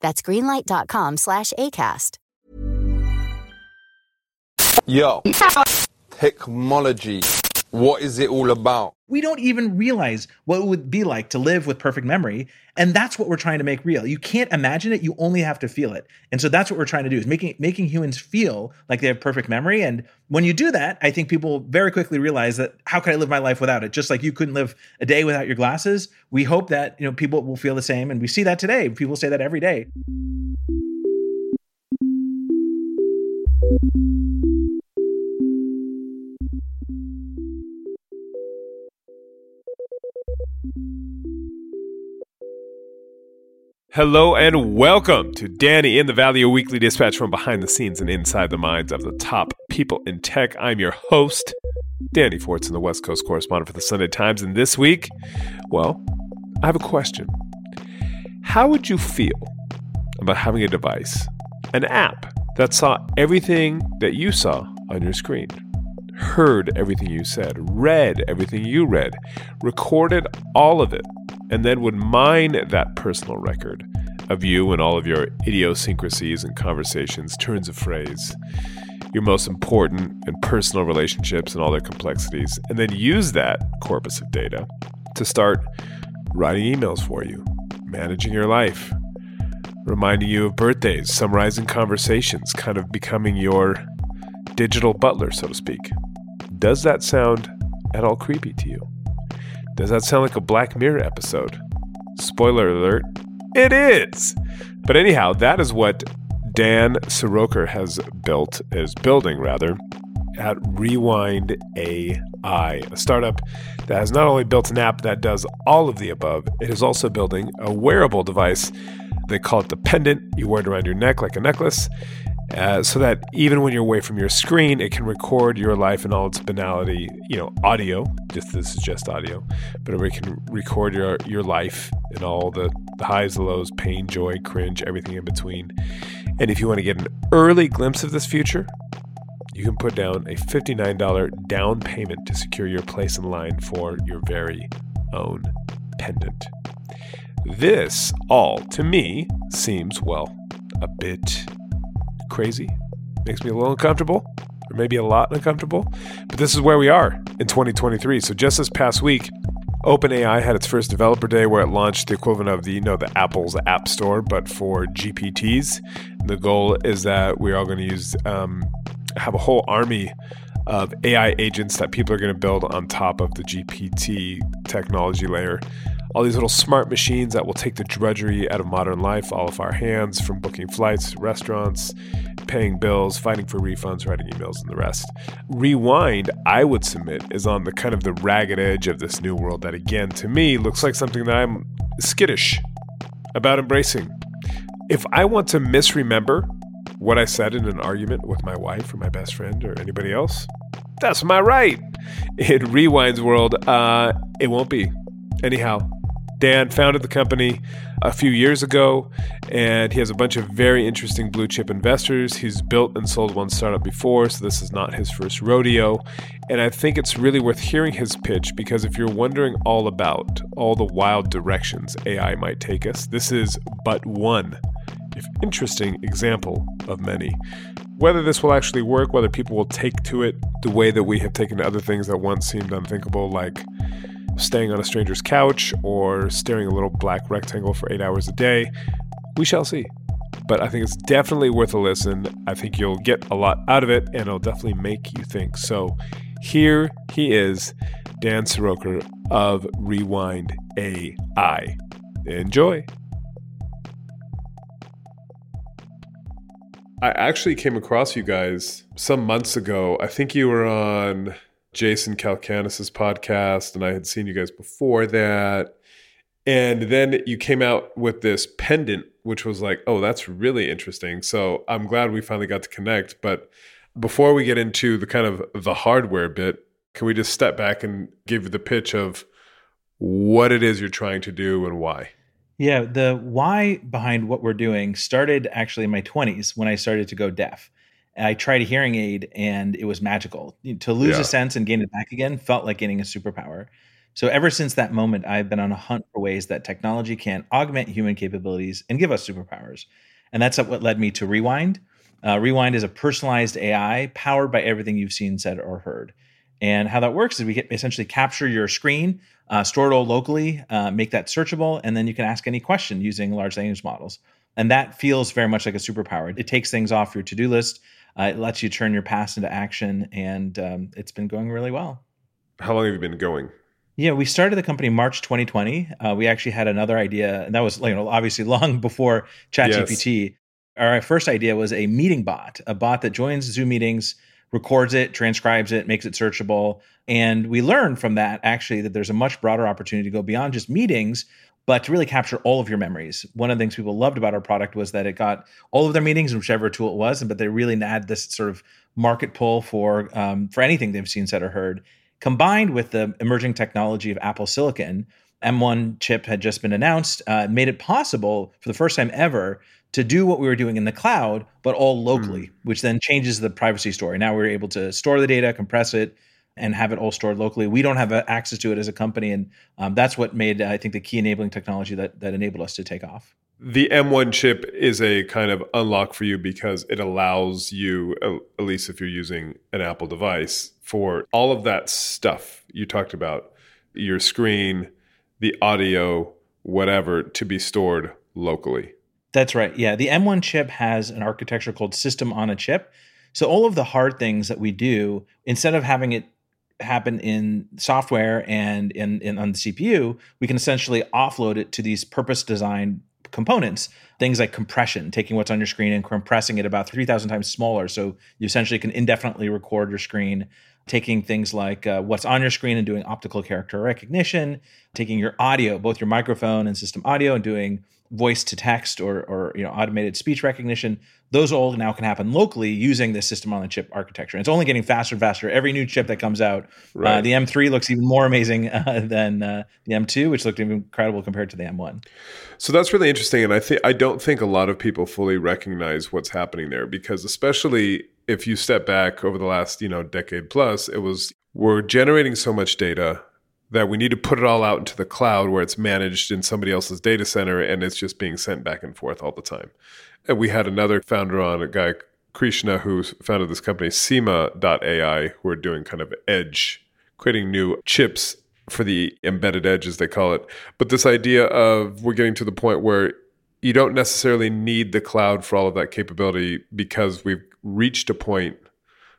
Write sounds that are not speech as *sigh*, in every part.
That's greenlight.com slash ACAST. Yo, technology. What is it all about? We don't even realize what it would be like to live with perfect memory. And that's what we're trying to make real. You can't imagine it, you only have to feel it. And so that's what we're trying to do is making making humans feel like they have perfect memory. And when you do that, I think people very quickly realize that how could I live my life without it? Just like you couldn't live a day without your glasses. We hope that, you know, people will feel the same. And we see that today. People say that every day. Hello and welcome to Danny in the Valley, a weekly dispatch from behind the scenes and inside the minds of the top people in tech. I'm your host, Danny Fortson, the West Coast correspondent for the Sunday Times. And this week, well, I have a question. How would you feel about having a device, an app that saw everything that you saw on your screen? Heard everything you said, read everything you read, recorded all of it, and then would mine that personal record of you and all of your idiosyncrasies and conversations, turns of phrase, your most important and personal relationships and all their complexities, and then use that corpus of data to start writing emails for you, managing your life, reminding you of birthdays, summarizing conversations, kind of becoming your digital butler, so to speak. Does that sound at all creepy to you? Does that sound like a Black Mirror episode? Spoiler alert, it is! But anyhow, that is what Dan Siroker has built, is building rather, at Rewind AI, a startup that has not only built an app that does all of the above, it is also building a wearable device. They call it the pendant. You wear it around your neck like a necklace. Uh, so that even when you're away from your screen, it can record your life in all its banality. You know, audio. Just this is just audio, but it can record your your life in all the, the highs, the lows, pain, joy, cringe, everything in between. And if you want to get an early glimpse of this future, you can put down a $59 down payment to secure your place in line for your very own pendant. This all, to me, seems, well, a bit crazy. Makes me a little uncomfortable, or maybe a lot uncomfortable. But this is where we are in 2023. So just this past week, OpenAI had its first developer day where it launched the equivalent of the, you know, the Apple's App Store, but for GPTs. The goal is that we're all going to use, um, have a whole army of AI agents that people are going to build on top of the GPT technology layer. All these little smart machines that will take the drudgery out of modern life, all of our hands, from booking flights, restaurants, paying bills, fighting for refunds, writing emails, and the rest. Rewind, I would submit, is on the kind of the ragged edge of this new world that, again, to me, looks like something that I'm skittish about embracing. If I want to misremember what I said in an argument with my wife or my best friend or anybody else, that's my right. In Rewind's world, uh, it won't be. Anyhow, Dan founded the company a few years ago, and he has a bunch of very interesting blue chip investors. He's built and sold one startup before, so this is not his first rodeo. And I think it's really worth hearing his pitch because if you're wondering all about all the wild directions AI might take us, this is but one if interesting example of many. Whether this will actually work, whether people will take to it the way that we have taken to other things that once seemed unthinkable, like staying on a stranger's couch or staring a little black rectangle for eight hours a day, we shall see. but I think it's definitely worth a listen. I think you'll get a lot out of it and it'll definitely make you think. So here he is, Dan Siroker of Rewind AI. Enjoy. I actually came across you guys some months ago. I think you were on Jason Calacanis's podcast, and I had seen you guys before that. And then you came out with this pendant, which was like, oh, that's really interesting. So I'm glad we finally got to connect. But before we get into the kind of the hardware bit, can we just step back and give the pitch of what it is you're trying to do and why? Yeah, the why behind what we're doing started actually in my 20s when I started to go deaf. I tried a hearing aid and it was magical. To lose Yeah. a sense and gain it back again felt like gaining a superpower. So ever since that moment, I've been on a hunt for ways that technology can augment human capabilities and give us superpowers. And that's what led me to Rewind. Uh, Rewind is a personalized AI powered by everything you've seen, said, or heard. And how that works is we essentially capture your screen, uh, store it all locally, uh, make that searchable, and then you can ask any question using large language models. And that feels very much like a superpower. It takes things off your to do list, uh, it lets you turn your past into action, and um, it's been going really well. How long have you been going? Yeah, we started the company March 2020. Uh, we actually had another idea, and that was you know obviously *laughs* long before ChatGPT. Our first idea was a meeting bot, a bot that joins Zoom meetings, records it, transcribes it, makes it searchable, and we learned from that actually that there's a much broader opportunity to go beyond just meetings, but to really capture all of your memories. One of the things people loved about our product was that it got all of their meetings in whichever tool it was, but they really had this sort of market pull for um, for anything they've seen, said, or heard combined with the emerging technology of Apple Silicon, M1 chip had just been announced, uh, made it possible for the first time ever to do what we were doing in the cloud, but all locally, which then changes the privacy story. Now we're able to store the data, compress it, and have it all stored locally. We don't have uh, access to it as a company, and um, that's what made I think the key enabling technology that that enabled us to take off. The M1 chip is a kind of unlock for you because it allows you, at least if you're using an Apple device, for all of that stuff you talked about your screen, the audio, whatever, to be stored locally. That's right. Yeah. The M1 chip has an architecture called system on a chip. So all of the hard things that we do, instead of having it happen in software and in, in on the CPU, we can essentially offload it to these purpose designed components. Things like compression, taking what's on your screen and compressing it about 3,000 times smaller. So you essentially can indefinitely record your screen. Taking things like uh, what's on your screen and doing optical character recognition, taking your audio, both your microphone and system audio, and doing voice to text or, or you know automated speech recognition those all now can happen locally using this system on the chip architecture. It's only getting faster and faster. Every new chip that comes out uh, the m3 looks even more amazing uh, *laughs* than uh, the m2 which looked incredible compared to the m1 So that's really interesting, and I think I don't think a lot of people fully recognize what's happening there because, especially if you step back over the last you know decade plus, it was we're generating so much data that we need to put it all out into the cloud where it's managed in somebody else's data center and it's just being sent back and forth all the time. And we had another founder on, a guy Krishna, who founded this company, SiMa.ai, who are doing kind of edge, creating new chips for the embedded edge, as they call it. But this idea of we're getting to the point where you don't necessarily need the cloud for all of that capability because we've reached a point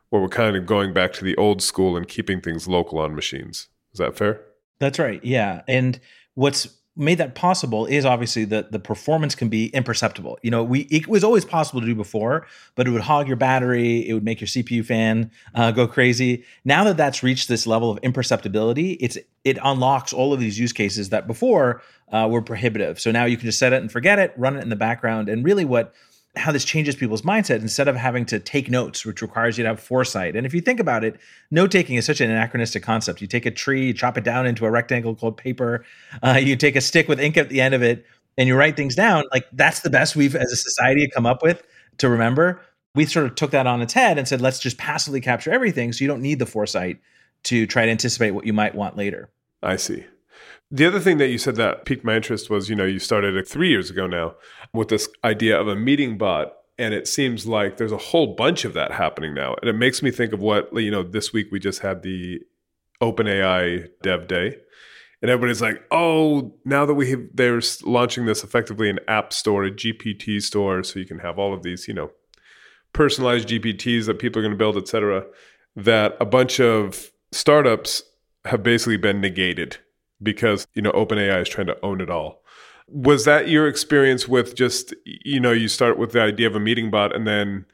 where we're kind of going back to the old school and keeping things local on machines. Is that fair? That's right. Yeah. And what's made that possible is obviously that the performance can be imperceptible. You know, we it was always possible to do before, but it would hog your battery, it would make your CPU fan uh, go crazy. Now that that's reached this level of imperceptibility, it's it unlocks all of these use cases that before uh, were prohibitive. So now you can just set it and forget it, run it in the background, and really what how this changes people's mindset instead of having to take notes, which requires you to have foresight. And if you think about it, note taking is such an anachronistic concept. You take a tree, you chop it down into a rectangle called paper, uh, you take a stick with ink at the end of it, and you write things down. Like that's the best we've, as a society, come up with to remember. We sort of took that on its head and said, let's just passively capture everything so you don't need the foresight to try to anticipate what you might want later. I see. The other thing that you said that piqued my interest was, you know, you started three years ago now with this idea of a meeting bot. And it seems like there's a whole bunch of that happening now. And it makes me think of what, you know, this week we just had the OpenAI Dev Day. and everybody's like, "Oh, now that we have, they're launching this effectively an app store, a GPT store, so you can have all of these, you know, personalized GPTs that people are going to build, etc." That a bunch of startups have basically been negated because you know OpenAI is trying to own it all. Was that your experience with just you know you start with the idea of a meeting bot and then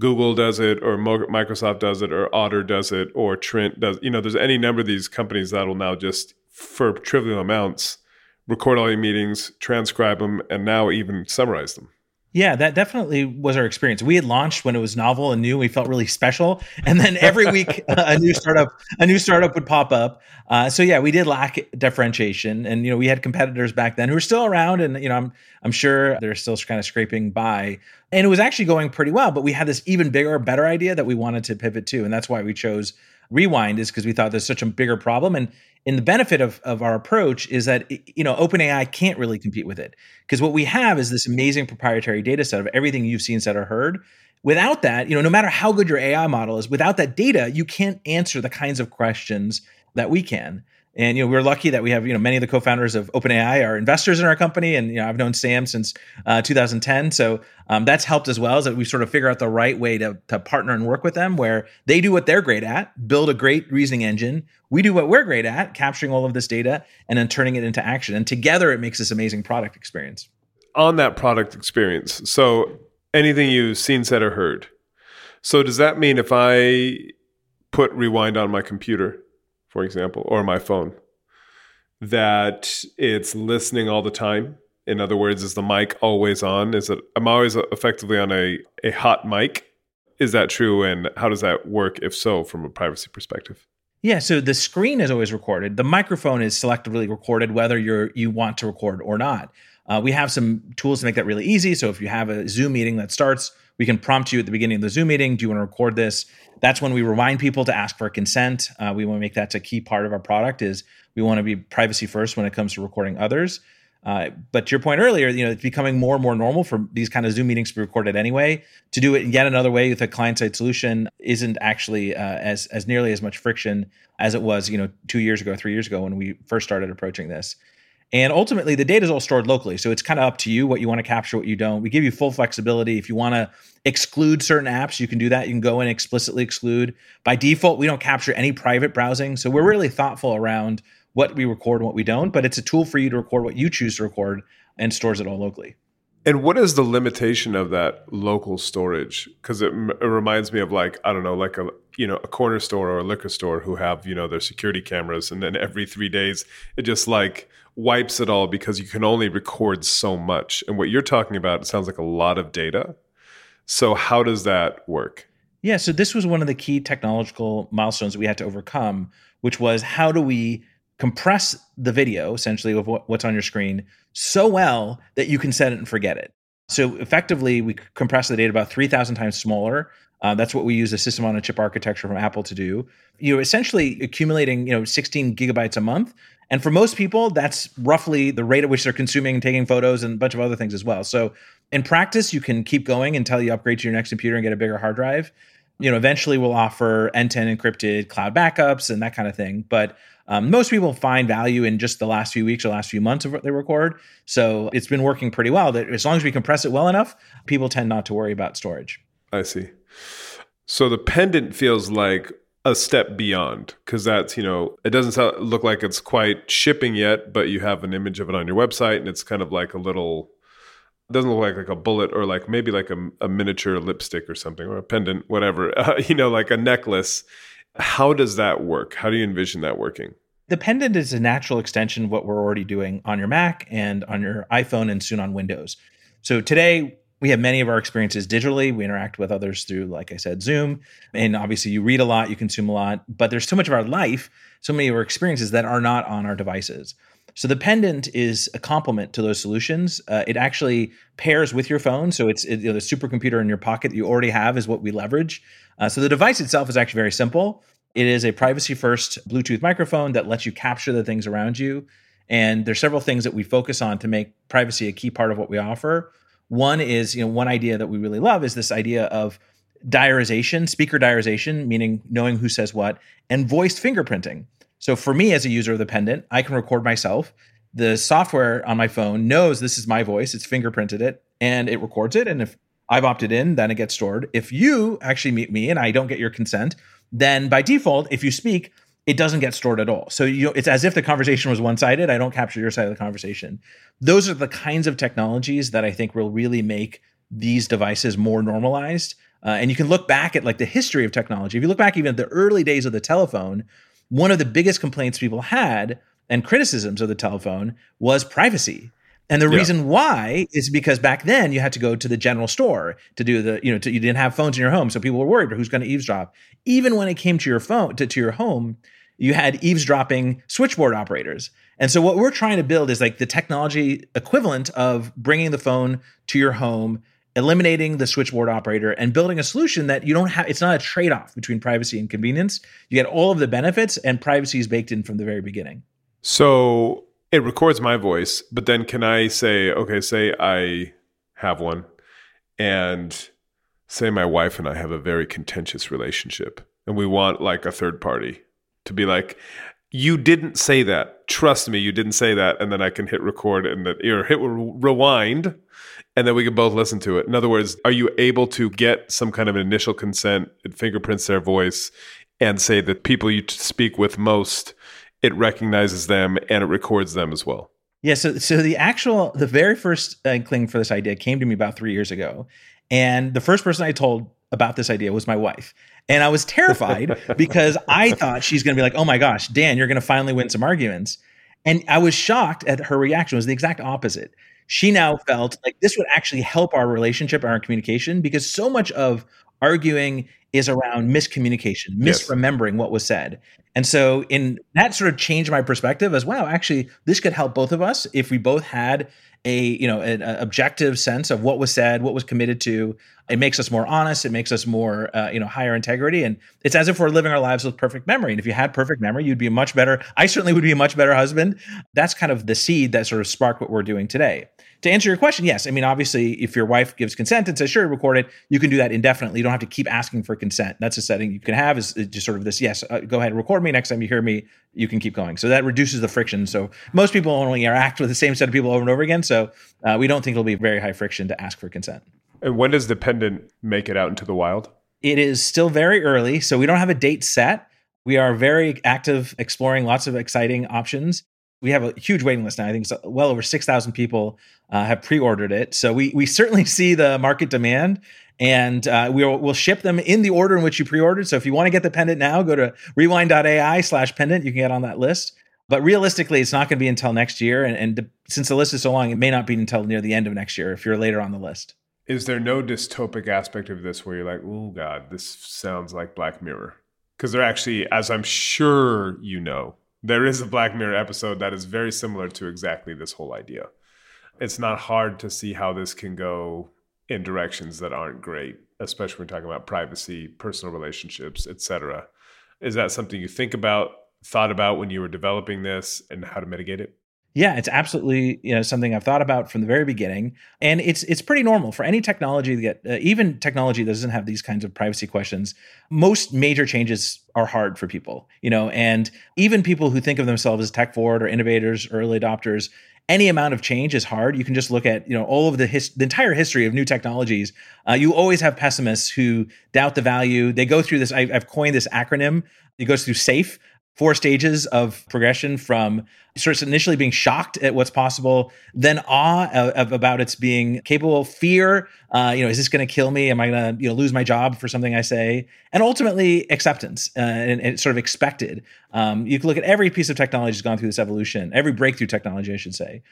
Google does it or Microsoft does it or Otter does it or Trent does you know there's any number of these companies that will now just for trivial amounts record all your meetings, transcribe them and now even summarize them. Yeah, that definitely was our experience. We had launched when it was novel and new. We felt really special, and then every week *laughs* a new startup, a new startup would pop up. Uh, so yeah, we did lack differentiation, and you know we had competitors back then who are still around, and you know I'm I'm sure they're still kind of scraping by. And it was actually going pretty well, but we had this even bigger, better idea that we wanted to pivot to, and that's why we chose Rewind is because we thought there's such a bigger problem. And in the benefit of, of our approach is that you know OpenAI can't really compete with it because what we have is this amazing proprietary data set of everything you've seen, said, or heard. Without that, you know, no matter how good your AI model is, without that data, you can't answer the kinds of questions that we can. And you know, we're lucky that we have you know many of the co-founders of OpenAI are investors in our company, and you know, I've known Sam since uh, 2010, so um, that's helped as well. Is that we sort of figure out the right way to to partner and work with them, where they do what they're great at, build a great reasoning engine. We do what we're great at, capturing all of this data and then turning it into action, and together it makes this amazing product experience. On that product experience, so anything you've seen, said, or heard. So does that mean if I put rewind on my computer? For example, or my phone, that it's listening all the time. In other words, is the mic always on? Is it I'm always effectively on a, a hot mic? Is that true? And how does that work, if so, from a privacy perspective? Yeah, so the screen is always recorded. The microphone is selectively recorded, whether you're you want to record or not. Uh, we have some tools to make that really easy. So if you have a Zoom meeting that starts, we can prompt you at the beginning of the Zoom meeting. Do you want to record this? That's when we remind people to ask for consent. Uh, we want to make that a key part of our product. Is we want to be privacy first when it comes to recording others. Uh, but to your point earlier, you know, it's becoming more and more normal for these kind of Zoom meetings to be recorded anyway. To do it yet another way with a client-side solution isn't actually uh, as as nearly as much friction as it was, you know, two years ago, three years ago when we first started approaching this. And ultimately, the data is all stored locally. So it's kind of up to you what you want to capture, what you don't. We give you full flexibility. If you want to exclude certain apps, you can do that. You can go and explicitly exclude. By default, we don't capture any private browsing. So we're really thoughtful around what we record and what we don't. But it's a tool for you to record what you choose to record and stores it all locally. And what is the limitation of that local storage? Because it, it, reminds me of like I don't know, like a you know a corner store or a liquor store who have you know their security cameras, and then every three days it just like wipes it all because you can only record so much. And what you're talking about, it sounds like a lot of data. So, how does that work? Yeah, so this was one of the key technological milestones we had to overcome, which was how do we compress the video, essentially, of what's on your screen so well that you can set it and forget it. So, effectively, we compress the data about 3,000 times smaller. Uh, that's what we use a system on a chip architecture from Apple to do. You're essentially accumulating, you know, 16 gigabytes a month, and for most people, that's roughly the rate at which they're consuming and taking photos and a bunch of other things as well. So in practice, you can keep going until you upgrade to your next computer and get a bigger hard drive. You know, eventually we'll offer end-to-end encrypted cloud backups and that kind of thing. But um, most people find value in just the last few weeks or last few months of what they record. So it's been working pretty well. That as long as we compress it well enough, people tend not to worry about storage. I see. So the pendant feels like a step beyond because that's you know it doesn't sound, look like it's quite shipping yet but you have an image of it on your website and it's kind of like a little doesn't look like like a bullet or like maybe like a, a miniature lipstick or something or a pendant whatever *laughs* uh, you know like a necklace how does that work how do you envision that working the pendant is a natural extension of what we're already doing on your mac and on your iphone and soon on windows so today we have many of our experiences digitally. We interact with others through, like I said, Zoom. And obviously, you read a lot, you consume a lot, but there's so much of our life, so many of our experiences that are not on our devices. So the pendant is a complement to those solutions. Uh, it actually pairs with your phone, so it's it, you know, the supercomputer in your pocket that you already have is what we leverage. Uh, so the device itself is actually very simple. It is a privacy-first Bluetooth microphone that lets you capture the things around you. And there's several things that we focus on to make privacy a key part of what we offer. One is, you know, one idea that we really love is this idea of diarization, speaker diarization, meaning knowing who says what, and voiced fingerprinting. So for me as a user of the pendant, I can record myself. The software on my phone knows this is my voice, it's fingerprinted it, and it records it. And if I've opted in, then it gets stored. If you actually meet me and I don't get your consent, then by default, if you speak, it doesn't get stored at all. So you it's as if the conversation was one-sided. I don't capture your side of the conversation. Those are the kinds of technologies that I think will really make these devices more normalized. Uh, and you can look back at like the history of technology. If you look back even at the early days of the telephone, one of the biggest complaints people had and criticisms of the telephone was privacy. And the yeah. reason why is because back then you had to go to the general store to do the, you know, to, you didn't have phones in your home. So people were worried about who's going to eavesdrop. Even when it came to your phone, to, to your home, you had eavesdropping switchboard operators. And so what we're trying to build is like the technology equivalent of bringing the phone to your home, eliminating the switchboard operator and building a solution that you don't have it's not a trade-off between privacy and convenience. You get all of the benefits and privacy is baked in from the very beginning. So it records my voice, but then can I say, okay, say I have one and say my wife and I have a very contentious relationship and we want like a third party to be like, you didn't say that. Trust me, you didn't say that. And then I can hit record and that or hit rewind and then we can both listen to it. In other words, are you able to get some kind of an initial consent? It fingerprints their voice and say that people you speak with most it recognizes them and it records them as well. Yeah, so so the actual the very first uh, inkling for this idea came to me about three years ago, and the first person I told about this idea was my wife, and I was terrified *laughs* because I thought she's going to be like, "Oh my gosh, Dan, you're going to finally win some arguments," and I was shocked at her reaction. It was the exact opposite. She now felt like this would actually help our relationship our communication because so much of arguing is around miscommunication, misremembering yes. what was said. And so in that sort of changed my perspective as wow, actually this could help both of us if we both had a, you know, an, objective sense of what was said, what was committed to. It makes us more honest, it makes us more uh, you know, higher integrity and it's as if we're living our lives with perfect memory. And if you had perfect memory, you'd be a much better I certainly would be a much better husband. That's kind of the seed that sort of sparked what we're doing today to answer your question, yes. I mean, obviously, if your wife gives consent and says, sure, record it, you can do that indefinitely. You don't have to keep asking for consent. That's a setting you can have is just sort of this, yes, uh, go ahead, record me. Next time you hear me, you can keep going. So that reduces the friction. So most people only interact with the same set of people over and over again. So uh, we don't think it'll be very high friction to ask for consent. And when does the pendant make it out into the wild? It is still very early. So we don't have a date set. We are very active exploring lots of exciting options we have a huge waiting list now. I think it's well over 6,000 people uh, have pre-ordered it. So we we certainly *laughs* see the market demand and uh, we'll, we'll ship them in the order in which you pre-ordered. So if you want to get the pendant now, go to rewind.ai slash pendant. You can get on that list. But realistically, it's not going to be until next year. And, and since the list is so long, it may not be until near the end of next year if you're later on the list. Is there no dystopic aspect of this where you're like, oh, God, this sounds like Black Mirror? Because they're actually, as I'm sure you know, there is a Black Mirror episode that is very similar to exactly this whole idea. It's not hard to see how this can go in directions that aren't great, especially when talking about privacy, personal relationships, etc. Is that something you think about, thought about when you were developing this, and how to mitigate it? Yeah, it's absolutely you know something I've thought about from the very beginning, and it's it's pretty normal for any technology get uh, even technology that doesn't have these kinds of privacy questions. Most major changes are hard for people, you know, and even people who think of themselves as tech forward or innovators, early adopters. Any amount of change is hard. You can just look at you know all of the his, the entire history of new technologies. Uh, you always have pessimists who doubt the value. They go through this. I, I've coined this acronym. It goes through SAFE, four stages of progression from sort of initially being shocked at what's possible, then awe of, of about its being capable, fear, uh, you know, is this going to kill me? Am I going to you know lose my job for something I say? And ultimately acceptance uh, and, and sort of expected. Um, you can look at every piece of technology that's gone through this evolution, every breakthrough technology, I should say.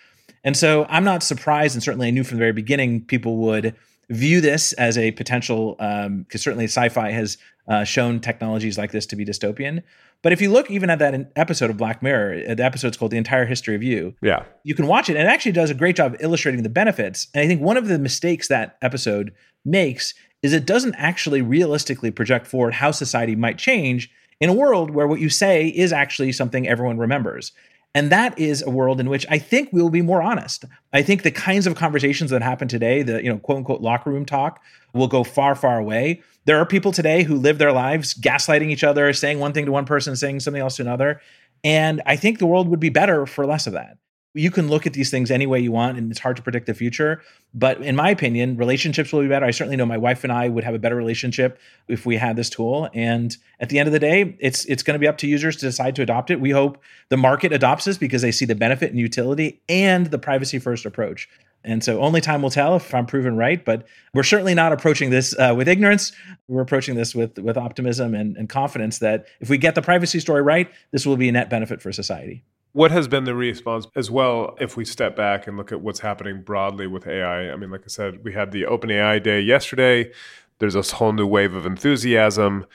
And so I'm not surprised, and certainly I knew from the very beginning people would view this as a potential because um, certainly sci-fi has uh, shown technologies like this to be dystopian but if you look even at that episode of Black Mirror, uh, the episode's called The Entire History of You. Yeah. You can watch it and it actually does a great job illustrating the benefits. And I think one of the mistakes that episode makes is it doesn't actually realistically project forward how society might change in a world where what you say is actually something everyone remembers. And that is a world in which I think we will be more honest. I think the kinds of conversations that happen today, the you know quote unquote locker room talk, will go far, far away. There are people today who live their lives gaslighting each other, saying one thing to one person, saying something else to another. And I think the world would be better for less of that. You can look at these things any way you want, and it's hard to predict the future. But in my opinion, relationships will be better. I certainly know my wife and I would have a better relationship if we had this tool. And at the end of the day, it's it's going to be up to users to decide to adopt it. We hope the market adopts this because they see the benefit and utility and the privacy first approach. And so only time will tell if I'm proven right. But we're certainly not approaching this uh, with ignorance. We're approaching this with with optimism and, and confidence that if we get the privacy story right, this will be a net benefit for society. What has been the response as well if we step back and look at what's happening broadly with AI? I mean, like I said, we had the OpenAI day yesterday. There's this whole new wave of enthusiasm.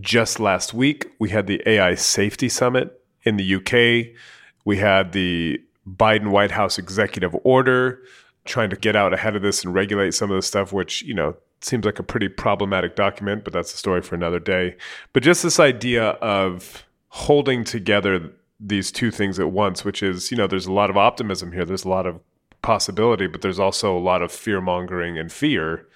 Just last week, we had the AI Safety Summit in the UK. We had the Biden White House executive order trying to get out ahead of this and regulate some of the stuff, which, you know, seems like a pretty problematic document, but that's a story for another day. But just this idea of holding together these two things at once, which is, you know, there's a lot of optimism here, there's a lot of possibility, but there's also a lot of fear mongering and fear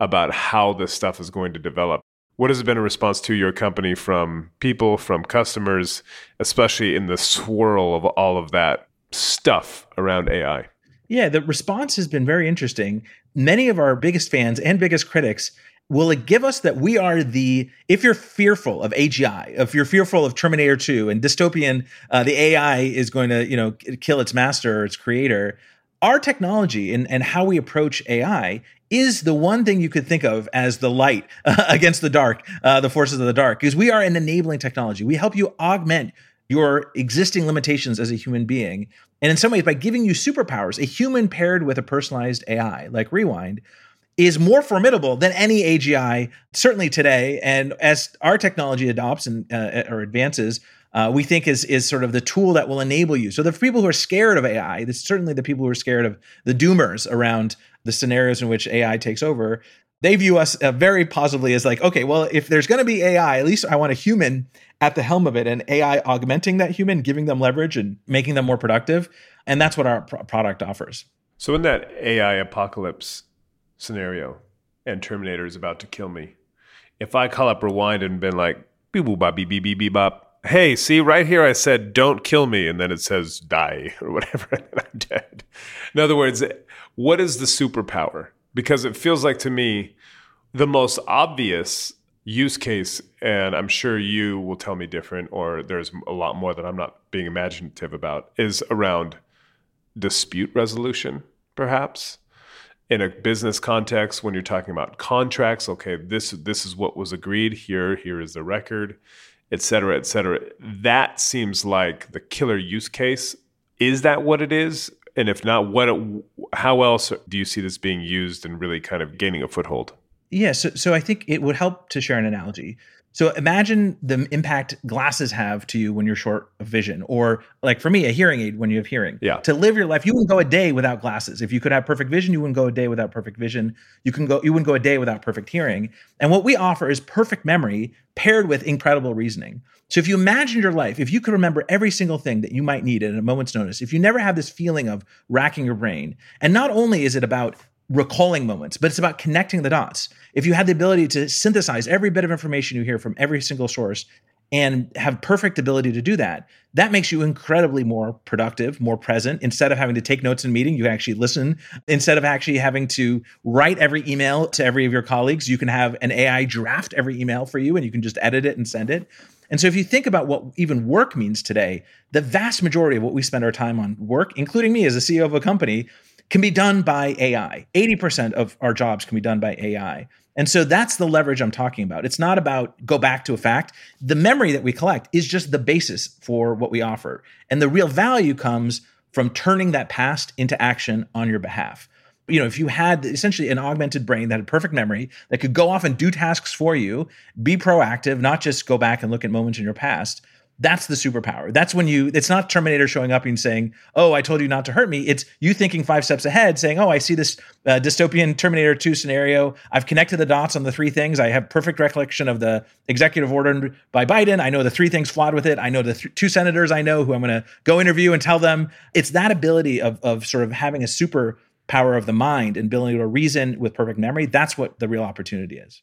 about how this stuff is going to develop. What has been a response to your company from people, from customers, especially in the swirl of all of that stuff around AI? Yeah, the response has been very interesting. Many of our biggest fans and biggest critics will it give us that we are the if you're fearful of AGI, if you're fearful of Terminator 2 and dystopian, uh, the AI is going to you know kill its master or its creator. Our technology and, and how we approach AI is the one thing you could think of as the light uh, *laughs* against the dark, uh, the forces of the dark, because we are an enabling technology. We help you augment your existing limitations as a human being. And in some ways, by giving you superpowers, a human paired with a personalized AI like Rewind is more formidable than any AGI, certainly today. And as our technology adopts and uh, or advances, uh, we think is is sort of the tool that will enable you. So the people who are scared of AI, this certainly the people who are scared of the doomers around the scenarios in which AI takes over. They view us uh, very positively as like, okay, well, if there's going to be AI, at least I want a human at the helm of it, and AI augmenting that human, giving them leverage and making them more productive, and that's what our product offers. So in that AI apocalypse, scenario and Terminator is about to kill me, if I call up Rewind and been like, beep boop bop beep beep beep beep bop, hey, see right here I said don't kill me, and then it says die *laughs* or whatever, and I'm dead. In other words, what is the superpower? Because it feels like to me the most obvious use case, and I'm sure you will tell me different, or there's a lot more that I'm not being imaginative about, is around dispute resolution, perhaps. In a business context when you're talking about contracts okay this this is what was agreed here here is the record et cetera et cetera. That seems like the killer use case. Is that what it is and if not what how else do you see this being used and really kind of gaining a foothold? Yeah so, so i think it would help to share an analogy so imagine the impact glasses have to you when you're short of vision, or like for me, a hearing aid when you have hearing. Yeah. To live your life, you wouldn't go a day without glasses. If you could have perfect vision, you wouldn't go a day without perfect vision. You can go, you wouldn't go a day without perfect hearing. And what we offer is perfect memory paired with incredible reasoning. So if you imagined your life, if you could remember every single thing that you might need at a moment's notice, if you never have this feeling of racking your brain, and not only is it about recalling moments, but it's about connecting the dots. If you had the ability to synthesize every bit of information you hear from every single source and have perfect ability to do that, that makes you incredibly more productive, more present. Instead of having to take notes in meeting, you actually listen. Instead of actually having to write every email to every of your colleagues, you can have an AI draft every email for you and you can just edit it and send it. And so if you think about what even work means today, the vast majority of what we spend our time on work, including me as a CEO of a company, can be done by AI. 80% of our jobs can be done by AI. And so that's the leverage I'm talking about. It's not about go back to a fact. The memory that we collect is just the basis for what we offer. And the real value comes from turning that past into action on your behalf. You know, if you had essentially an augmented brain that had perfect memory that could go off and do tasks for you, be proactive, not just go back and look at moments in your past, that's the superpower. That's when you, it's not Terminator showing up and saying, Oh, I told you not to hurt me. It's you thinking five steps ahead, saying, Oh, I see this uh, dystopian Terminator 2 scenario. I've connected the dots on the three things. I have perfect recollection of the executive order by Biden. I know the three things flawed with it. I know the th- two senators I know who I'm going to go interview and tell them. It's that ability of, of sort of having a super power of the mind and being able to reason with perfect memory. That's what the real opportunity is.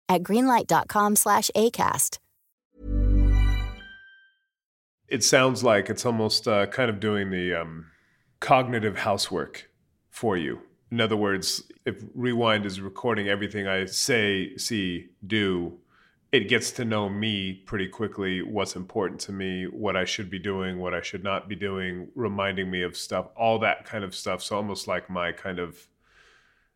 at greenlight.com slash ACAST. It sounds like it's almost uh, kind of doing the um, cognitive housework for you. In other words, if Rewind is recording everything I say, see, do, it gets to know me pretty quickly, what's important to me, what I should be doing, what I should not be doing, reminding me of stuff, all that kind of stuff. So almost like my kind of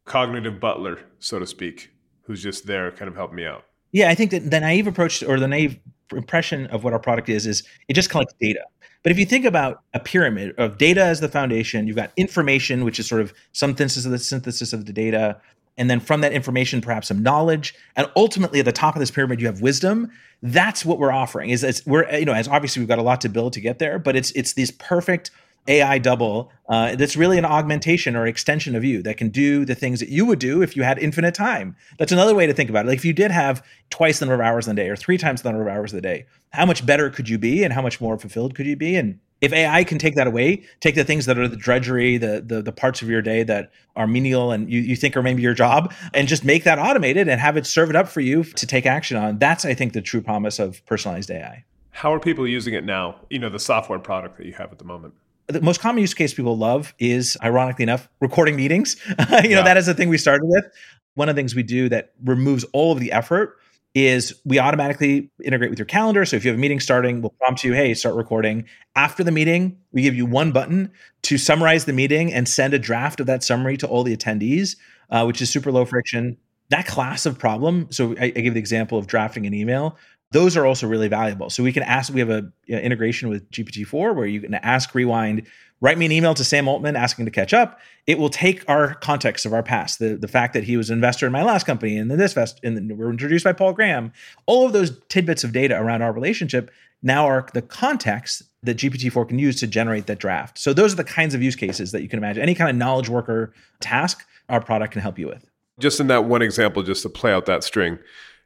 cognitive butler, so to speak, who's just there kind of helping me out. Yeah, I think that the naive approach or the naive impression of what our product is is it just collects data. But if you think about a pyramid of data as the foundation, you've got information, which is sort of some synthesis of the synthesis of the data, and then from that information, perhaps some knowledge, and ultimately at the top of this pyramid, you have wisdom. That's what we're offering. Is it's, we're you know as obviously we've got a lot to build to get there, but it's it's this perfect AI double uh, that's really an augmentation or extension of you that can do the things that you would do if you had infinite time. That's another way to think about it. Like if you did have twice the number of hours in a day or three times the number of hours in a day, how much better could you be and how much more fulfilled could you be? And if AI can take that away, take the things that are the drudgery, the the, the parts of your day that are menial and you, you think are maybe your job, and just make that automated and have it serve it up for you to take action on. That's I think the true promise of personalized AI. How are people using it now? You know, the software product that you have at the moment the most common use case people love is ironically enough recording meetings. *laughs* You know that is the thing we started with. One of the things we do that removes all of the effort is we automatically integrate with your calendar. So if you have a meeting starting we'll prompt you hey start recording. After the meeting we give you one button to summarize the meeting and send a draft of that summary to all the attendees uh, which is super low friction. That class of problem so I, I give the example of drafting an email those are also really valuable. So we can ask, we have a you know, integration with GPT-4 where you can ask Rewind, write me an email to Sam Altman asking to catch up. It will take our context of our past, the, the fact that he was an investor in my last company and then this vest, and then we're introduced by Paul Graham. All of those tidbits of data around our relationship now are the context that GPT-4 can use to generate that draft. So those are the kinds of use cases that you can imagine. Any kind of knowledge worker task, our product can help you with. Just in that one example, just to play out that string,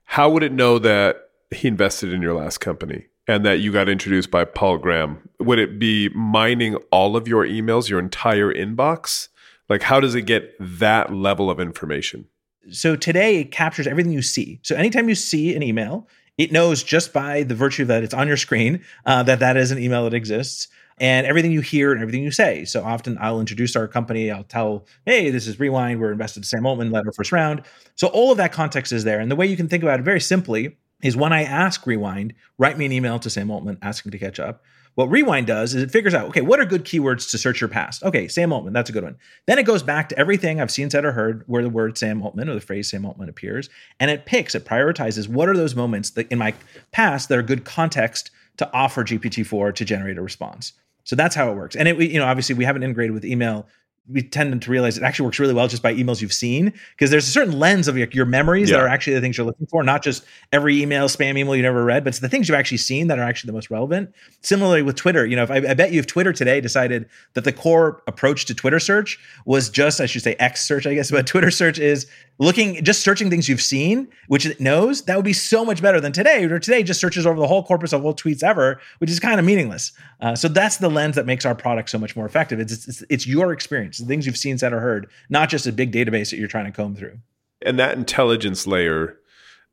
how would it know that he invested in your last company and that you got introduced by Paul Graham, would it be mining all of your emails, your entire inbox? Like, how does it get that level of information? So today it captures everything you see. So anytime you see an email, it knows just by the virtue that it's on your screen uh, that that is an email that exists and everything you hear and everything you say. So often I'll introduce our company. I'll tell, hey, this is Rewind. We're invested in Sam Altman, led our first round. So all of that context is there. And the way you can think about it very simply is when I ask Rewind, write me an email to Sam Altman asking to catch up. What Rewind does is it figures out, okay, what are good keywords to search your past? Okay, Sam Altman, that's a good one. Then it goes back to everything I've seen, said, or heard where the word Sam Altman or the phrase Sam Altman appears, and it picks, it prioritizes what are those moments that in my past that are good context to offer GPT-4 to generate a response. So that's how it works. And it, you know, obviously we haven't integrated with email we tend to realize it actually works really well just by emails you've seen because there's a certain lens of your, your memories yeah. that are actually the things you're looking for, not just every email, spam email you never read, but it's the things you've actually seen that are actually the most relevant. Similarly with Twitter, you know, if I, I bet you if Twitter today decided that the core approach to Twitter search was just, I should say X search, I guess, *laughs* but Twitter search is looking just searching things you've seen, which it knows, that would be so much better than today. Or today just searches over the whole corpus of all tweets ever, which is kind of meaningless. Uh, so that's the lens that makes our product so much more effective. It's, it's it's your experience, the things you've seen, said, or heard, not just a big database that you're trying to comb through. And that intelligence layer,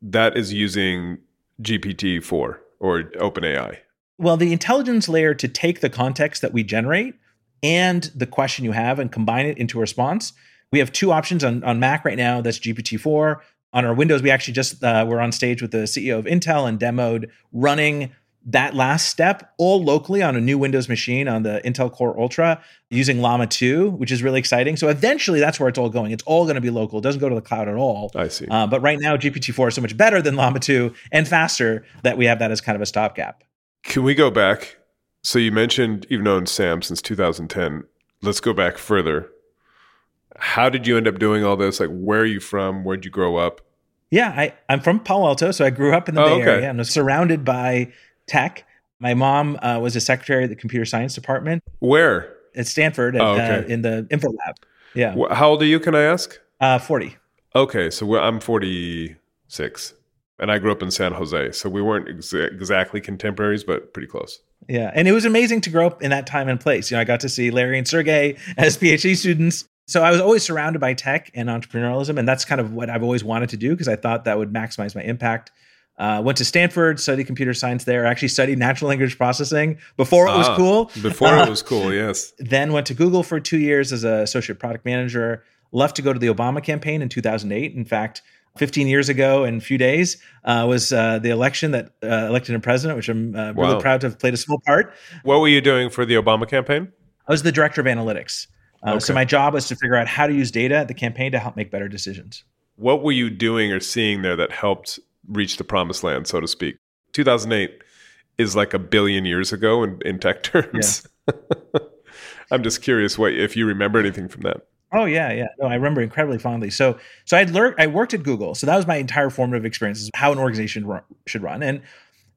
that is using GPT four or OpenAI. Well, the intelligence layer to take the context that we generate and the question you have and combine it into a response. We have two options on, on Mac right now. That's GPT-4. On our Windows, we actually just uh, were on stage with the CEO of Intel and demoed running that last step all locally on a new Windows machine on the Intel Core Ultra using Llama 2, which is really exciting. So eventually that's where it's all going. It's all going to be local. It doesn't go to the cloud at all. I see. Uh, but right now, GPT-4 is so much better than Llama 2 and faster that we have that as kind of a stopgap. Can we go back? So you mentioned you've known Sam since 2010. Let's go back further. How did you end up doing all this? Like, where are you from? Where'd you grow up? Yeah, I, I'm from Palo Alto, so I grew up in the Oh, Bay okay. Area and was surrounded by tech. My mom uh, was a secretary at the computer science department Where? at Stanford at, Oh, okay. uh, in the info lab. Yeah, How old are you? Can I ask? uh, 40. Okay, so I'm 46, and I grew up in San Jose, so we weren't exa- exactly contemporaries, but pretty close. Yeah, and it was amazing to grow up in that time and place. You know, I got to see Larry and Sergey as PhD students. So I was always surrounded by tech and entrepreneurialism, and that's kind of what I've always wanted to do because I thought that would maximize my impact. Uh, went to Stanford, studied computer science there. Actually studied natural language processing before it was Ah, cool. Before Uh, it was cool, yes. then went to Google for two years as an associate product manager. Left to go to the Obama campaign in 2008. In fact, 15 years ago in a few days uh, was uh, the election that uh, elected a president, which I'm uh, really Wow. proud to have played a small part. What were you doing for the Obama campaign? I was the director of analytics. Uh, Okay. So my job was to figure out how to use data at the campaign to help make better decisions. What were you doing or seeing there that helped reach the promised land, so to speak? 2008 is like a billion years ago in, in tech *laughs* terms. *laughs* I'm just curious what if you remember anything from that. Oh yeah, yeah. No, I remember incredibly fondly. So, so I'd learned. I worked at Google, so that was my entire formative experience. Is how an organization should run. And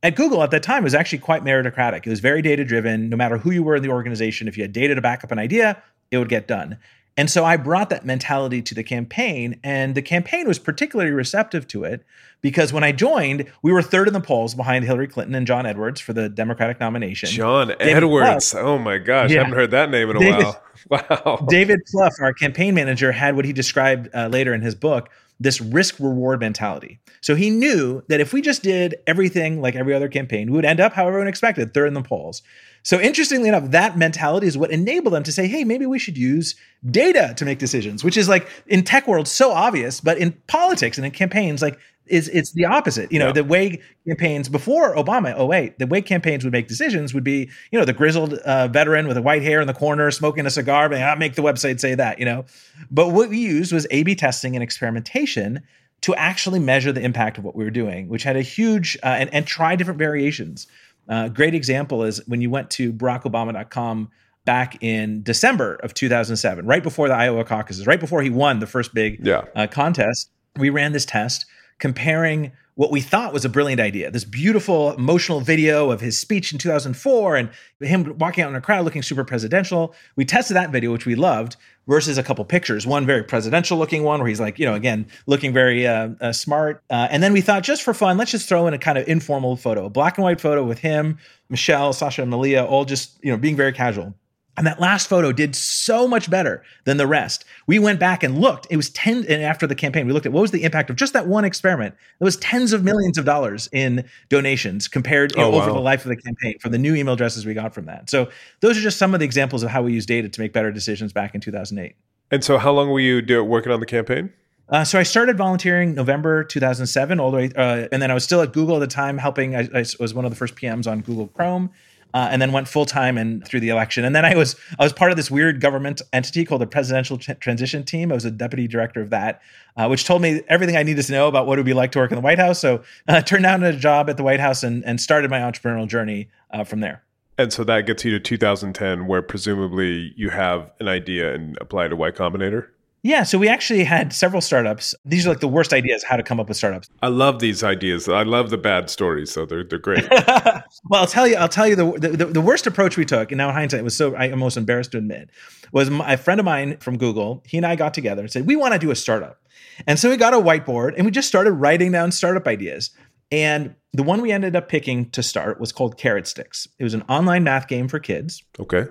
at Google at that time it was actually quite meritocratic. It was very data driven. No matter who you were in the organization, if you had data to back up an idea, it would get done. And so I brought that mentality to the campaign, and the campaign was particularly receptive to it because when I joined, we were third in the polls behind Hillary Clinton and John Edwards for the Democratic nomination. John David Edwards. Plouffe- Oh my gosh, Yeah. I haven't heard that name in a David- while. *laughs* Wow. David Plouffe, our campaign manager, had what he described uh, later in his book this risk reward mentality. So he knew that if we just did everything like every other campaign, we would end up how everyone expected, third in the polls. So interestingly enough, that mentality is what enabled them to say, hey, maybe we should use data to make decisions, which is like in tech world so obvious, but in politics and in campaigns, like is it's the opposite. You know, Yeah. the way campaigns before Obama, oh wait, the way campaigns would make decisions would be, you know, the grizzled uh, veteran with a white hair in the corner smoking a cigar, being, I'll make the website say that, you know. But what we used was A/B testing and experimentation to actually measure the impact of what we were doing, which had a huge uh, and and try different variations. Uh, great example is when you went to BarackObama.com back in December of 2007, right before the Iowa caucuses, right before he won the first big Yeah. uh, contest, we ran this test comparing what we thought was a brilliant idea this beautiful emotional video of his speech in 2004 and him walking out in a crowd looking super presidential. We tested that video, which we loved, versus a couple pictures. One very presidential looking one where he's like, you know, again, looking very uh, uh, smart. Uh, and then we thought, just for fun, let's just throw in a kind of informal photo, a black and white photo with him, Michelle, Sasha, and Malia, all just, you know, being very casual. And that last photo did so much better than the rest. We went back and looked. It was 10 and after the campaign, we looked at what was the impact of just that one experiment. It was tens of millions of dollars in donations compared know, Oh, over wow. the life of the campaign from the new email addresses we got from that. So those are just some of the examples of how we use data to make better decisions back in 2008. And so, how long were you do, working on the campaign? Uh, so I started volunteering November 2007, all the way, uh, and then I was still at Google at the time, helping. I, I was one of the first PMs on Google Chrome, uh, and then went full time and through the election. And then I was I was part of this weird government entity called the Presidential Tr- Transition Team. I was a deputy director of that, uh, which told me everything I needed to know about what it would be like to work in the White House. So uh, *laughs* turned down a job at the White House and and started my entrepreneurial journey uh, from there. And so that gets you to 2010, where presumably you have an idea and apply to Y Combinator. Yeah, so we actually had several startups. These are like the worst ideas how to come up with startups. I love these ideas. I love the bad stories, so they're they're great. *laughs* well, I'll tell you, I'll tell you the, the the worst approach we took, and now in hindsight, it was so I'm almost embarrassed to admit, was my, a friend of mine from Google. He and I got together and said we want to do a startup, and so we got a whiteboard and we just started writing down startup ideas. And the one we ended up picking to start was called Carrot Sticks. It was an online math game for kids. Okay.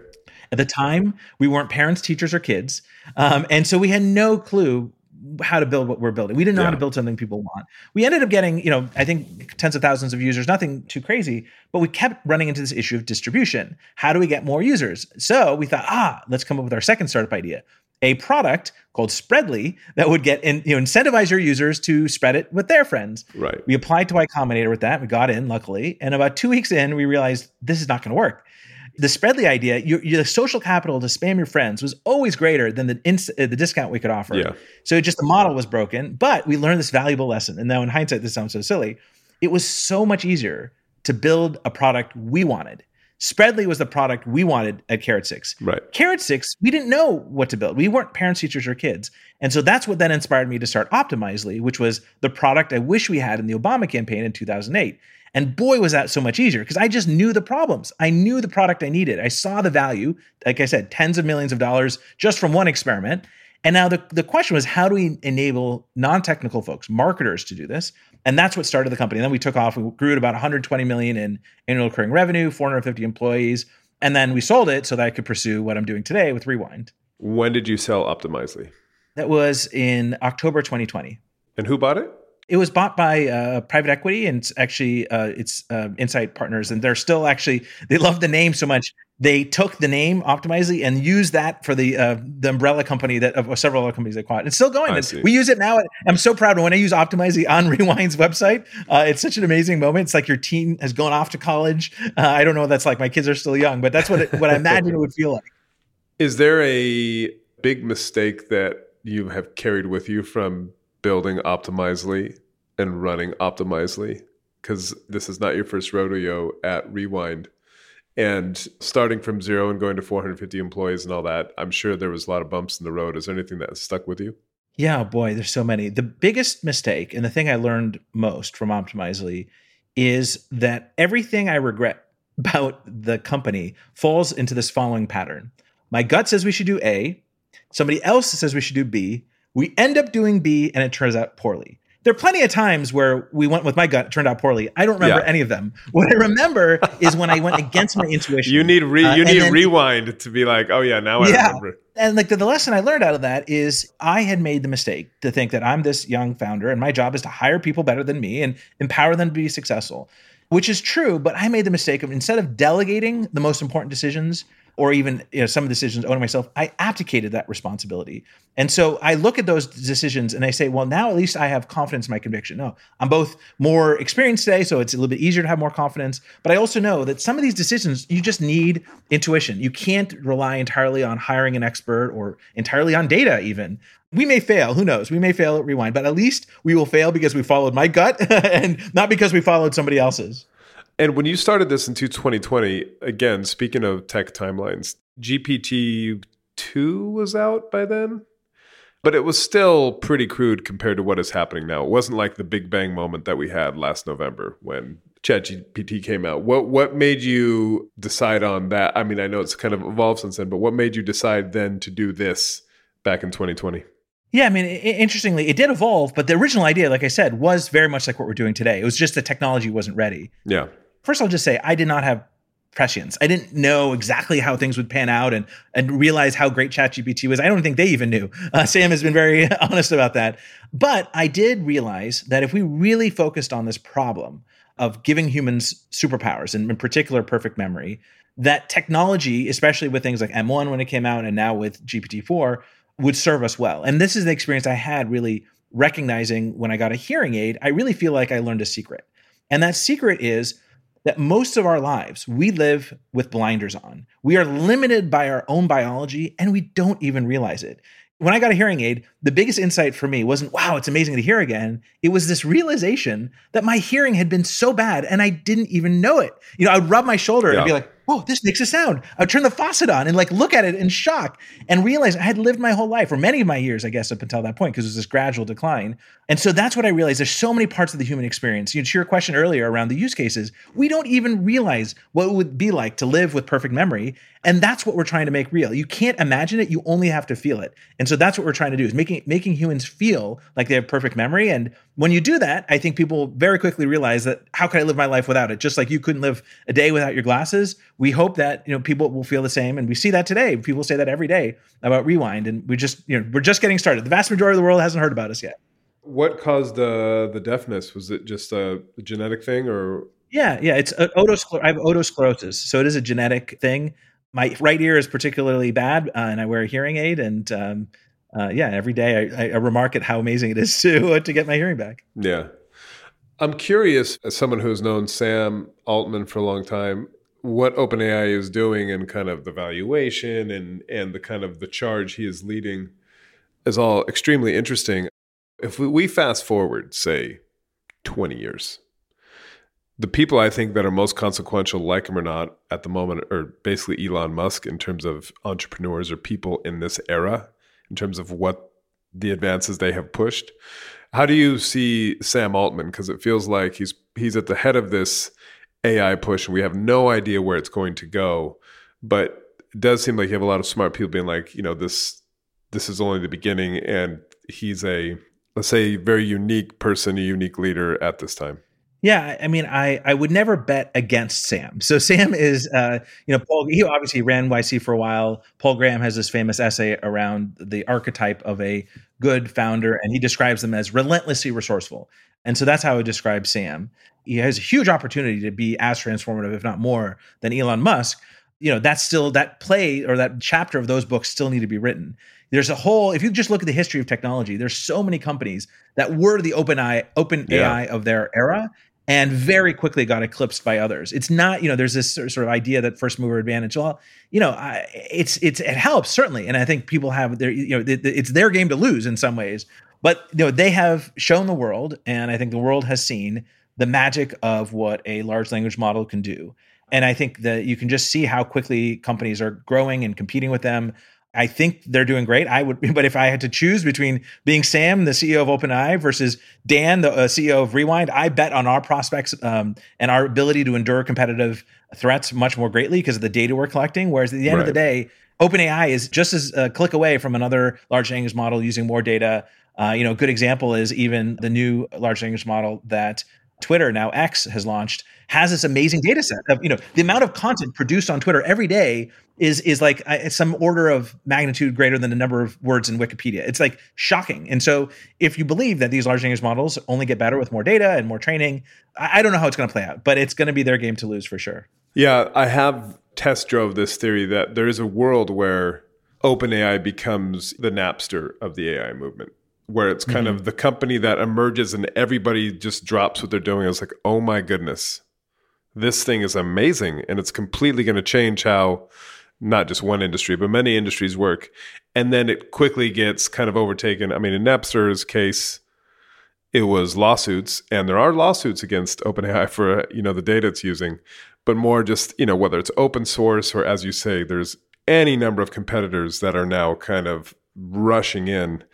At the time, we weren't parents, teachers, or kids. Um, and so we had no clue how to build what we're building. We didn't know Yeah. how to build something people want. We ended up getting, you know, I think tens of thousands of users, nothing too crazy, but we kept running into this issue of distribution. How do we get more users? So we thought, ah, let's come up with our second startup idea. A product called Spreadly that would get in, you know, incentivize your users to spread it with their friends. Right. We applied to Y Combinator with that. We got in, luckily. And about two weeks in, we realized this is not going to work. The Spreadly idea, your, your social capital to spam your friends was always greater than the ins- uh, the discount we could offer. Yeah. So it just the model was broken, but we learned this valuable lesson. And now in hindsight, this sounds so silly. It was so much easier to build a product we wanted. Spreadly was the product we wanted at Carrot Sticks. Right. Carrot Sticks, we didn't know what to build. We weren't parents, teachers, or kids. And so that's what then inspired me to start Optimizely, which was the product I wish we had in the Obama campaign in 2008. And boy, was that so much easier because I just knew the problems. I knew the product I needed. I saw the value, like I said, tens of millions of dollars just from one experiment. And now the, the question was, how do we enable non-technical folks, marketers to do this? And that's what started the company. And then we took off, we grew to about 120 million in annual recurring revenue, 450 employees. And then we sold it so that I could pursue what I'm doing today with Rewind. When did you sell Optimizely? That was in October 2020. And who bought it? It was bought by uh, private equity, and actually uh, it's uh, Insight Partners, and they're still actually they love the name so much they took the name Optimizely and used that for the uh, the umbrella company that of several other companies they acquired. It's still going. It's- we use it now. I'm so proud when I use Optimizely on *laughs* Rewind's website. Uh, it's such an amazing moment. It's like your teen has gone off to college. Uh, I don't know what that's like. My kids are still young, but that's what it, what I imagine it would feel like. *laughs* Is there a big mistake that you have carried with you from building Optimizely and running Optimizely? Because this is not your first rodeo at Rewind. And starting from zero and going to 450 employees and all that, I'm sure there was a lot of bumps in the road. Is there anything that stuck with you? Yeah, boy, there's so many. The biggest mistake and the thing I learned most from Optimizely is that everything I regret *laughs* about the company falls into this following pattern. My gut says we should do A, somebody else says we should do B. We end up doing B and it turns out poorly. There are plenty of times where we went with my gut, it turned out poorly. I don't remember Yeah. any of them. What I remember is when I went against my intuition. You need re- Uh, you need then- rewind to be like, oh yeah, now I Yeah. remember. And like the, the lesson I learned out of that is I had made the mistake to think that I'm this young founder and my job is to hire people better than me and empower them to be successful, which is true. But I made the mistake of instead of delegating the most important decisions or even you know, some of the decisions owning myself, I abdicated that responsibility. And so I look at those decisions and I say, well, now at least I have confidence in my conviction. No, I'm both more experienced today, so it's a little bit easier to have more confidence. But I also know that some of these decisions, you just need intuition. You can't rely entirely on hiring an expert or entirely on data, even. We may fail, who knows? We may fail at Rewind, but at least we will fail because we followed my gut *laughs* and not because we followed somebody else's. And when you started this in 2020, again, speaking of tech timelines, GPT 2 was out by then, but it was still pretty crude compared to what is happening now. It wasn't like the big bang moment that we had last November when ChatGPT came out. What what made you decide on that? I mean, I know it's kind of evolved since then, but what made you decide then to do this back in 2020? Yeah, I mean, i- interestingly, it did evolve, but the original idea, like I said, was very much like what we're doing today. It was just the technology wasn't ready. Yeah. First, I'll just say I did not have prescience. I didn't know exactly how things would pan out and and realize how great ChatGPT was. I don't think they even knew. Uh, Sam has been very *laughs* honest about that. But I did realize that if we really focused on this problem of giving humans superpowers, and in particular perfect memory, that technology, especially with things like M1 when it came out and now with GPT-4, would serve us well. And this is the experience I had really recognizing when I got a hearing aid. I really feel like I learned a secret. And that secret is that most of our lives we live with blinders on. We are limited by our own biology and we don't even realize it. When I got a hearing aid, the biggest insight for me wasn't, wow, it's amazing to hear again. It was this realization that my hearing had been so bad and I didn't even know it. You know, I would rub my shoulder and Yeah. be like, whoa, this makes a sound. I would turn the faucet on and like look at it in shock and realize I had lived my whole life, or many of my years, I guess, up until that point, because it was this gradual decline. And so that's what I realized. There's so many parts of the human experience. You know, to your question earlier around the use cases, we don't even realize what it would be like to live with perfect memory. And that's what we're trying to make real. You can't imagine it, you only have to feel it. And so that's what we're trying to do is making making humans feel like they have perfect memory. And when you do that, I think people very quickly realize that how can I live my life without it? Just like you couldn't live a day without your glasses. We hope that you know people will feel the same, and we see that today. People say that every day about Rewind, and we just you know we're just getting started. The vast majority of the world hasn't heard about us yet. What caused the the deafness? Was it just a, a genetic thing, or yeah, yeah, it's uh, otoscler- I have otosclerosis, so it is a genetic thing. My right ear is particularly bad, uh, and I wear a hearing aid, and um, uh, yeah, every day I, I, remark at how amazing it is *laughs* to to get my hearing back. Yeah, I'm curious, as someone who's known Sam Altman for a long time, what OpenAI is doing and kind of the valuation and and the kind of the charge he is leading is all extremely interesting. If we fast forward, say, 20 years, the people I think that are most consequential, like him or not, at the moment are basically Elon Musk in terms of entrepreneurs or people in this era, in terms of what the advances they have pushed. How do you see Sam Altman? Because it feels like he's he's at the head of this AI push, and we have no idea where it's going to go. But it does seem like you have a lot of smart people being like, you know, this this is only the beginning, and he's a let's say very unique person, a unique leader at this time. Yeah, I mean, I I would never bet against Sam. So *laughs* Sam is, uh, you know, Paul. He obviously ran YC for a while. Paul Graham has this famous essay around the archetype of a good founder, and he describes them as relentlessly resourceful. And so that's how I would describe Sam. He has a huge opportunity to be as transformative, if not more, than Elon Musk. You know, that's still that play or that chapter of those books still need to be written. There's a whole. If you just look at the history of technology, there's so many companies that were the open eye, open yeah. AI of their era, and very quickly got eclipsed by others. It's not, you know, there's this sort of idea that first mover advantage. Well, you know, it's it's it helps certainly, and I think people have their, you know, it's their game to lose in some ways. But you know, they have shown the world, and I think the world has seen the magic of what a large language model can do. And I think that you can just see how quickly companies are growing and competing with them. I think they're doing great. I would, *laughs* but if I had to choose between being Sam, the CEO of OpenAI, versus Dan, the uh, CEO of Rewind, I bet on our prospects um, and our ability to endure competitive threats much more greatly because of the data we're collecting. Whereas at the end right. of the day, OpenAI is just as a click away from another large language model using more data. Uh, you know, a good example is even the new large language model that Twitter now X has launched has this amazing data set of you know the amount of content produced on Twitter every day is is like uh, some order of magnitude greater than the number of words in Wikipedia. It's like shocking. And so if you believe that these large language models only get better with more data and more training, I, I don't know how it's going to play out, but it's going to be their game to lose for sure. Yeah, I have test drove this theory that there is a world where OpenAI becomes the Napster of the AI movement where it's kind mm-hmm. of the company that emerges and everybody just drops what they're doing. It's like, oh my goodness, this thing is amazing and it's completely going to change how not just one industry, but many industries work. And then it quickly gets kind of overtaken. I mean, in Napster's case, it was lawsuits, and there are lawsuits against OpenAI for you know the data it's using, but more just you know whether it's open source or as you say, there's any number of competitors that are now kind of rushing in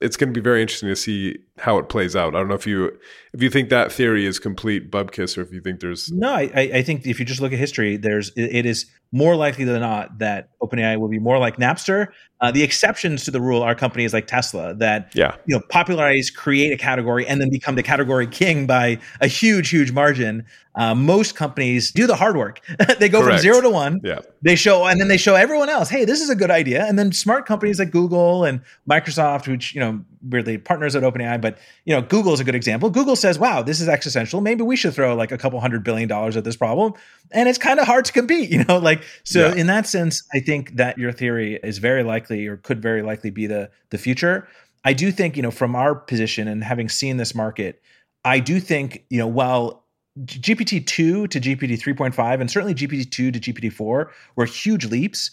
it's going to be very interesting to see how it plays out. I don't know if you if you think that theory is complete bubkiss or if you think there's no. I, I think if you just look at history, there's it is more likely than not that OpenAI will be more like Napster. Uh, the exceptions to the rule are companies like Tesla that yeah. you know popularize, create a category, and then become the category king by a huge, huge margin. Uh, most companies do the hard work. *laughs* they go Correct. from zero to one. Yeah. They show, and then they show everyone else, hey, this is a good idea. And then smart companies like Google and Microsoft, which you know weirdly partners at OpenAI, but you know Google is a good example. Google says, wow, this is existential. Maybe we should throw like a couple hundred billion dollars at this problem, and it's kind of hard to compete. *laughs* You know, like so yeah. in that sense, I think that your theory is very likely or could very likely be the the future. I do think you know from our position and having seen this market, I do think you know while GPT 2 to GPT 3.5, and certainly GPT 2 to GPT 4 were huge leaps.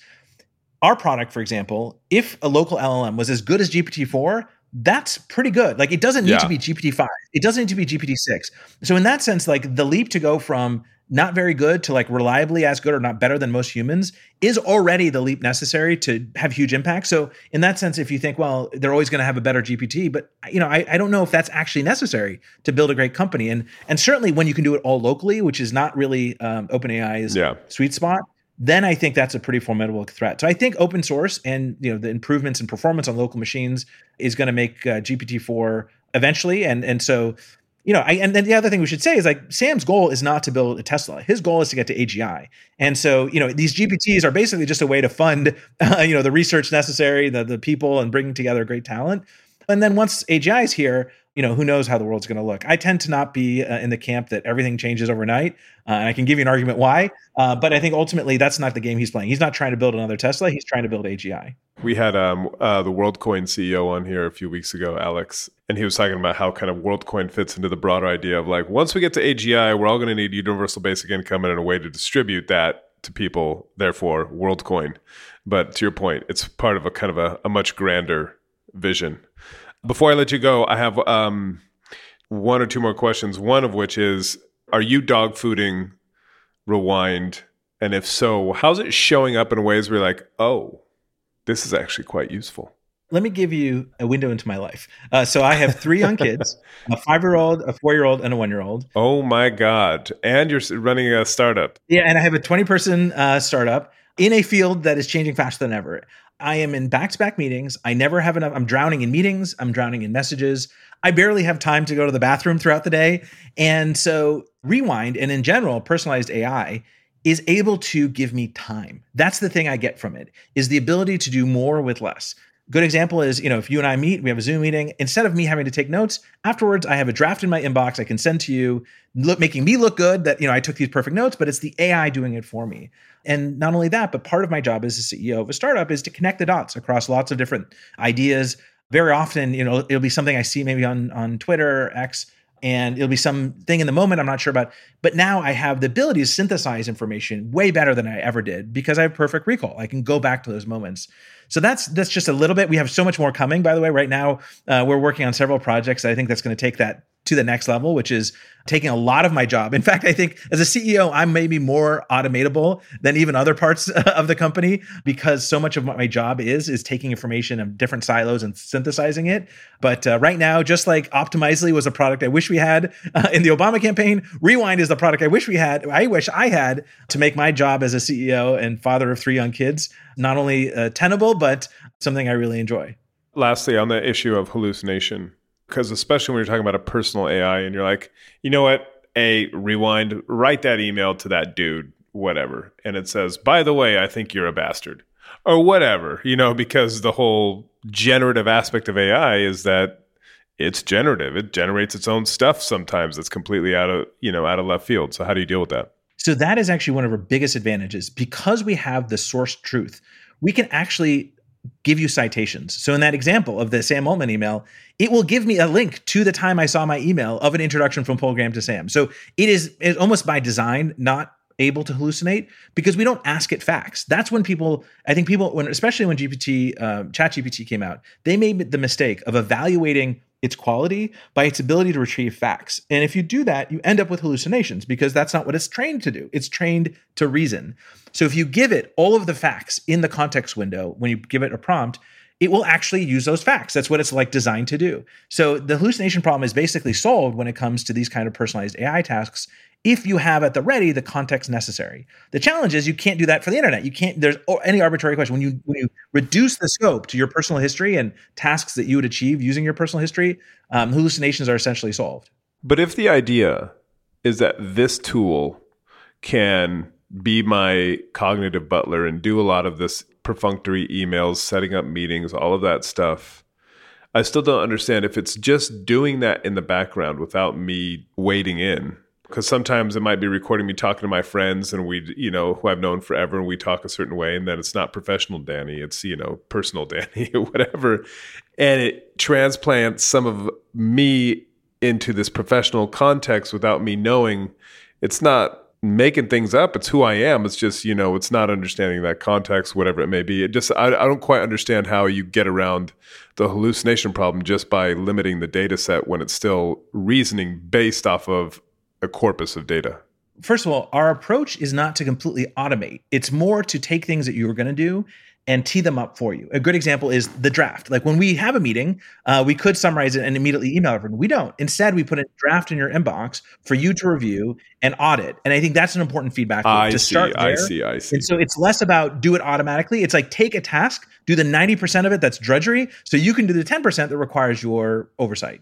Our product, for example, if a local LLM was as good as GPT 4, that's pretty good. Like it doesn't need Yeah. to be GPT five. It doesn't need to be GPT six. So in that sense, like the leap to go from not very good to like reliably as good or not better than most humans is already the leap necessary to have huge impact. So in that sense, if you think, well, they're always going to have a better GPT, but you know, I, I don't know if that's actually necessary to build a great company. And and certainly when you can do it all locally, which is not really um, OpenAI's Yeah. sweet spot, then I think that's a pretty formidable threat. So I think open source and you know the improvements in performance on local machines is going to make uh, GPT four eventually, and and so you know, I, and then the other thing we should say is like Sam's goal is not to build a Tesla. His goal is to get to AGI. And so, you know, these GPTs are basically just a way to fund, uh, *laughs* you know, the research necessary, the the people, and bringing together great talent. And then once AGI is here, you know, who knows how the world's going to look. I tend to not be uh, in the camp that everything changes overnight. Uh, and I can give you an argument why. Uh, but I think ultimately that's not the game he's playing. He's not trying to build another Tesla. He's trying to build AGI. We had um, uh, the WorldCoin CEO on here a few weeks ago, Alex, and he was talking about how kind of WorldCoin fits into the broader idea of like once we get to AGI, we're all going to need universal basic income and a way to distribute that to people. Therefore, WorldCoin. But to your point, it's part of a kind of a, a much grander vision. Before I let you go, I have um, one or two more questions. One of which is: Are you dog fooding Rewind? And if so, how's it showing up in ways where you're like, oh, this is actually quite useful? Let me give you a window into my life. Uh, so I have three young kids: *laughs* a five-year-old, a four-year-old, and a one-year-old. Oh my God. And you're running a startup. Yeah, and I have a 20 person uh, startup in a field that is changing faster than ever. I am in back to back meetings. I never have enough. I'm drowning in meetings. I'm drowning in messages. I barely have time to go to the bathroom throughout the day. And so, Rewind and in general, personalized AI is able to give me time. That's the thing I get from it is the ability to do more with less. Good example is, you know, if you and I meet, we have a Zoom meeting, instead of me having to take notes, afterwards I have a draft in my inbox I can send to you, look, making me look good that, you know, I took these perfect notes, but it's the AI doing it for me. And not only that, but part of my job as a CEO of a startup is to connect the dots across lots of different ideas. Very often, you know, it'll be something I see maybe on on Twitter X, and it'll be something in the moment I'm not sure about. But now I have the ability to synthesize information way better than I ever did because I have perfect recall. I can go back to those moments. So that's that's just a little bit. We have so much more coming. By the way, right now uh, we're working on several projects. I think that's going to take that to the next level, which is taking a lot of my job. In fact, I think as a CEO, I'm maybe more automatable than even other parts *laughs* of the company because so much of what my job is is taking information of different silos and synthesizing it. But uh, right now, just like Optimizely was a product I wish we had *laughs* uh, in the Obama campaign, Rewind is the product I wish we had. I wish I had to make my job as a CEO and father of three young kids not only uh, tenable but something I really enjoy. Lastly, on the issue of hallucination, because especially when you're talking about a personal AI and you're like, you know what? A rewind, write that email to that dude, whatever. And it says, by the way, I think you're a bastard or whatever, you know, because the whole generative aspect of AI is that it's generative. It generates its own stuff sometimes that's completely out of, you know, out of left field. So how do you deal with that? So that is actually one of our biggest advantages because we have the source truth. We can actually give you citations. So in that example of the Sam Altman email, it will give me a link to the time I saw my email of an introduction from Paul Graham to Sam. So it is it's almost by design not able to hallucinate because we don't ask it facts. That's when people, I think people, when especially when GPT, uh, Chat GPT came out, they made the mistake of evaluating its quality by its ability to retrieve facts. And if you do that, you end up with hallucinations because that's not what it's trained to do. It's trained to reason. So if you give it all of the facts in the context window, when you give it a prompt, it will actually use those facts. That's what it's like designed to do. So the hallucination problem is basically solved when it comes to these kind of personalized AI tasks if you have at the ready the context necessary. The challenge is you can't do that for the internet. You can't there's any arbitrary question when you when you reduce the scope to your personal history and tasks that you would achieve using your personal history, um, hallucinations are essentially solved. But if the idea is that this tool can be my cognitive butler and do a lot of this perfunctory emails, setting up meetings, all of that stuff, I still don't understand if it's just doing that in the background without me wading in. Because sometimes it might be recording me talking to my friends and we, you know, who I've known forever and we talk a certain way and then it's not professional Danny, it's, you know, personal *laughs* Danny or whatever. And it transplants some of me into this professional context without me knowing it's not making things up. It's who I am. It's just, you know, it's not understanding that context, whatever it may be. It just, I, I don't quite understand how you get around the hallucination problem just by limiting the data set when it's still reasoning based off of a corpus of data. First of all, our approach is not to completely automate. It's more to take things that you were going to do and tee them up for you. A good example is the draft. Like when we have a meeting, uh, we could summarize it and immediately email everyone. We don't. Instead, we put a draft in your inbox for you to review and audit. And I think that's an important feedback I to see, start there. I see, I see. And so it's less about do it automatically. It's like take a task, do the 90% of it that's drudgery, so you can do the 10% that requires your oversight.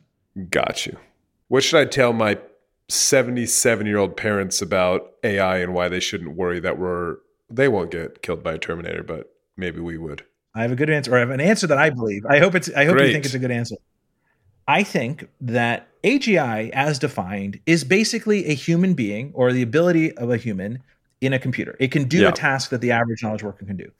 Got you. What should I tell my 77 year old parents about AI and why they shouldn't worry that we're, they won't get killed by a Terminator, but maybe we would. I have a good answer, or I have an answer that I believe. I hope it's. I hope Great. you think it's a good answer. I think that AGI, as defined, is basically a human being or the ability of a human in a computer. It can do Yeah. a task that the average knowledge worker can do.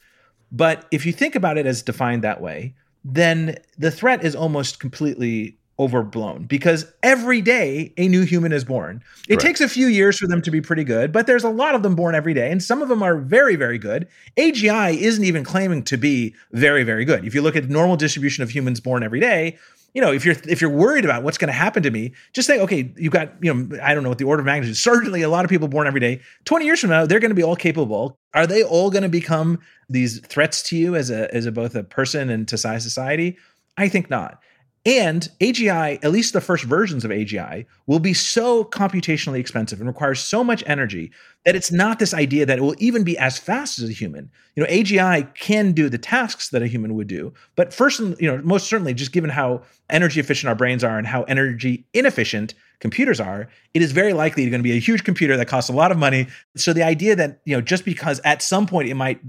But if you think about it as defined that way, then the threat is almost completely overblown because every day a new human is born. It Right. takes a few years for them to be pretty good, but there's a lot of them born every day, and some of them are very, very good. AGI isn't even claiming to be very, very good. If you look at the normal distribution of humans born every day, you know, if you're if you're worried about what's going to happen to me, just say, okay, you've got, you know, I don't know what the order of magnitude. is. Certainly, a lot of people born every day. Twenty years from now, they're going to be all capable. Are they all going to become these threats to you as a as a both a person and to society? I think not. And AGI, at least the first versions of AGI, will be so computationally expensive and requires so much energy that it's not this idea that it will even be as fast as a human. You know, AGI can do the tasks that a human would do, but first, you know, most certainly, just given how energy efficient our brains are and how energy inefficient computers are, it is very likely going to be a huge computer that costs a lot of money. So the idea that you know, just because at some point it might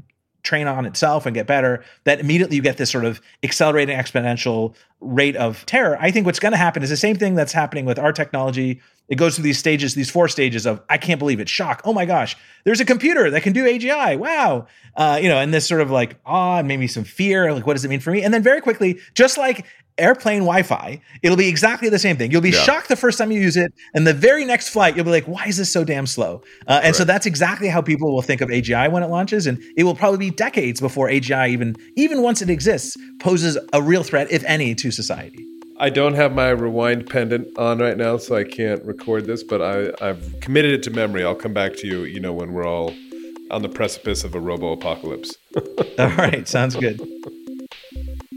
train on itself and get better, that immediately you get this sort of accelerating exponential rate of terror. I think what's going to happen is the same thing that's happening with our technology. It goes through these stages, these four stages of I can't believe it, shock, oh my gosh, there's a computer that can do AGI, wow, uh, you know, and this sort of like awe and maybe some fear, like what does it mean for me? And then very quickly, just like airplane Wi-Fi, it'll be exactly the same thing. You'll be Yeah. shocked the first time you use it, and the very next flight, you'll be like, "Why is this so damn slow?" Uh, and so that's exactly how people will think of AGI when it launches, and it will probably be decades before AGI even, even once it exists, poses a real threat, if any, to society. I don't have my rewind pendant on right now, so I can't record this, but I, I've committed it to memory. I'll come back to you, you know, when we're all on the precipice of a robo apocalypse. *laughs* All right, sounds good.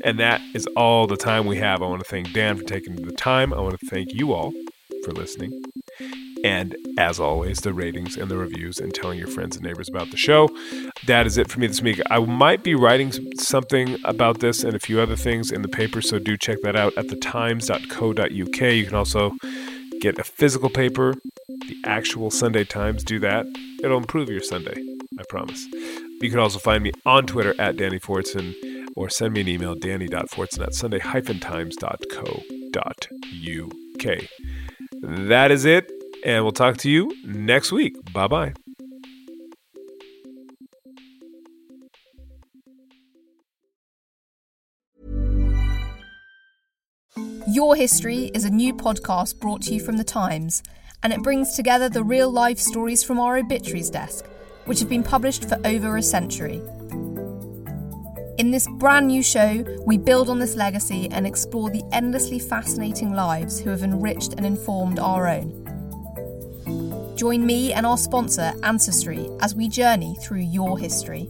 And that is all the time we have. I want to thank Dan for taking the time. I want to thank you all for listening. And as always, the ratings and the reviews and telling your friends and neighbors about the show. That is it for me this week. I might be writing something about this and a few other things in the paper, so do check that out at thetimes.co.uk. You can also get a physical paper, the actual Sunday Times. Do that. It'll improve your Sunday, I promise. You can also find me on Twitter at Danny Fortson or send me an email, danny.fortson at sunday-times.co.uk. That is it, and we'll talk to you next week. Bye bye. Your History is a new podcast brought to you from The Times, and it brings together the real life stories from our obituaries desk, which have been published for over a century. In this brand new show, we build on this legacy and explore the endlessly fascinating lives who have enriched and informed our own. Join me and our sponsor, Ancestry, as we journey through your history.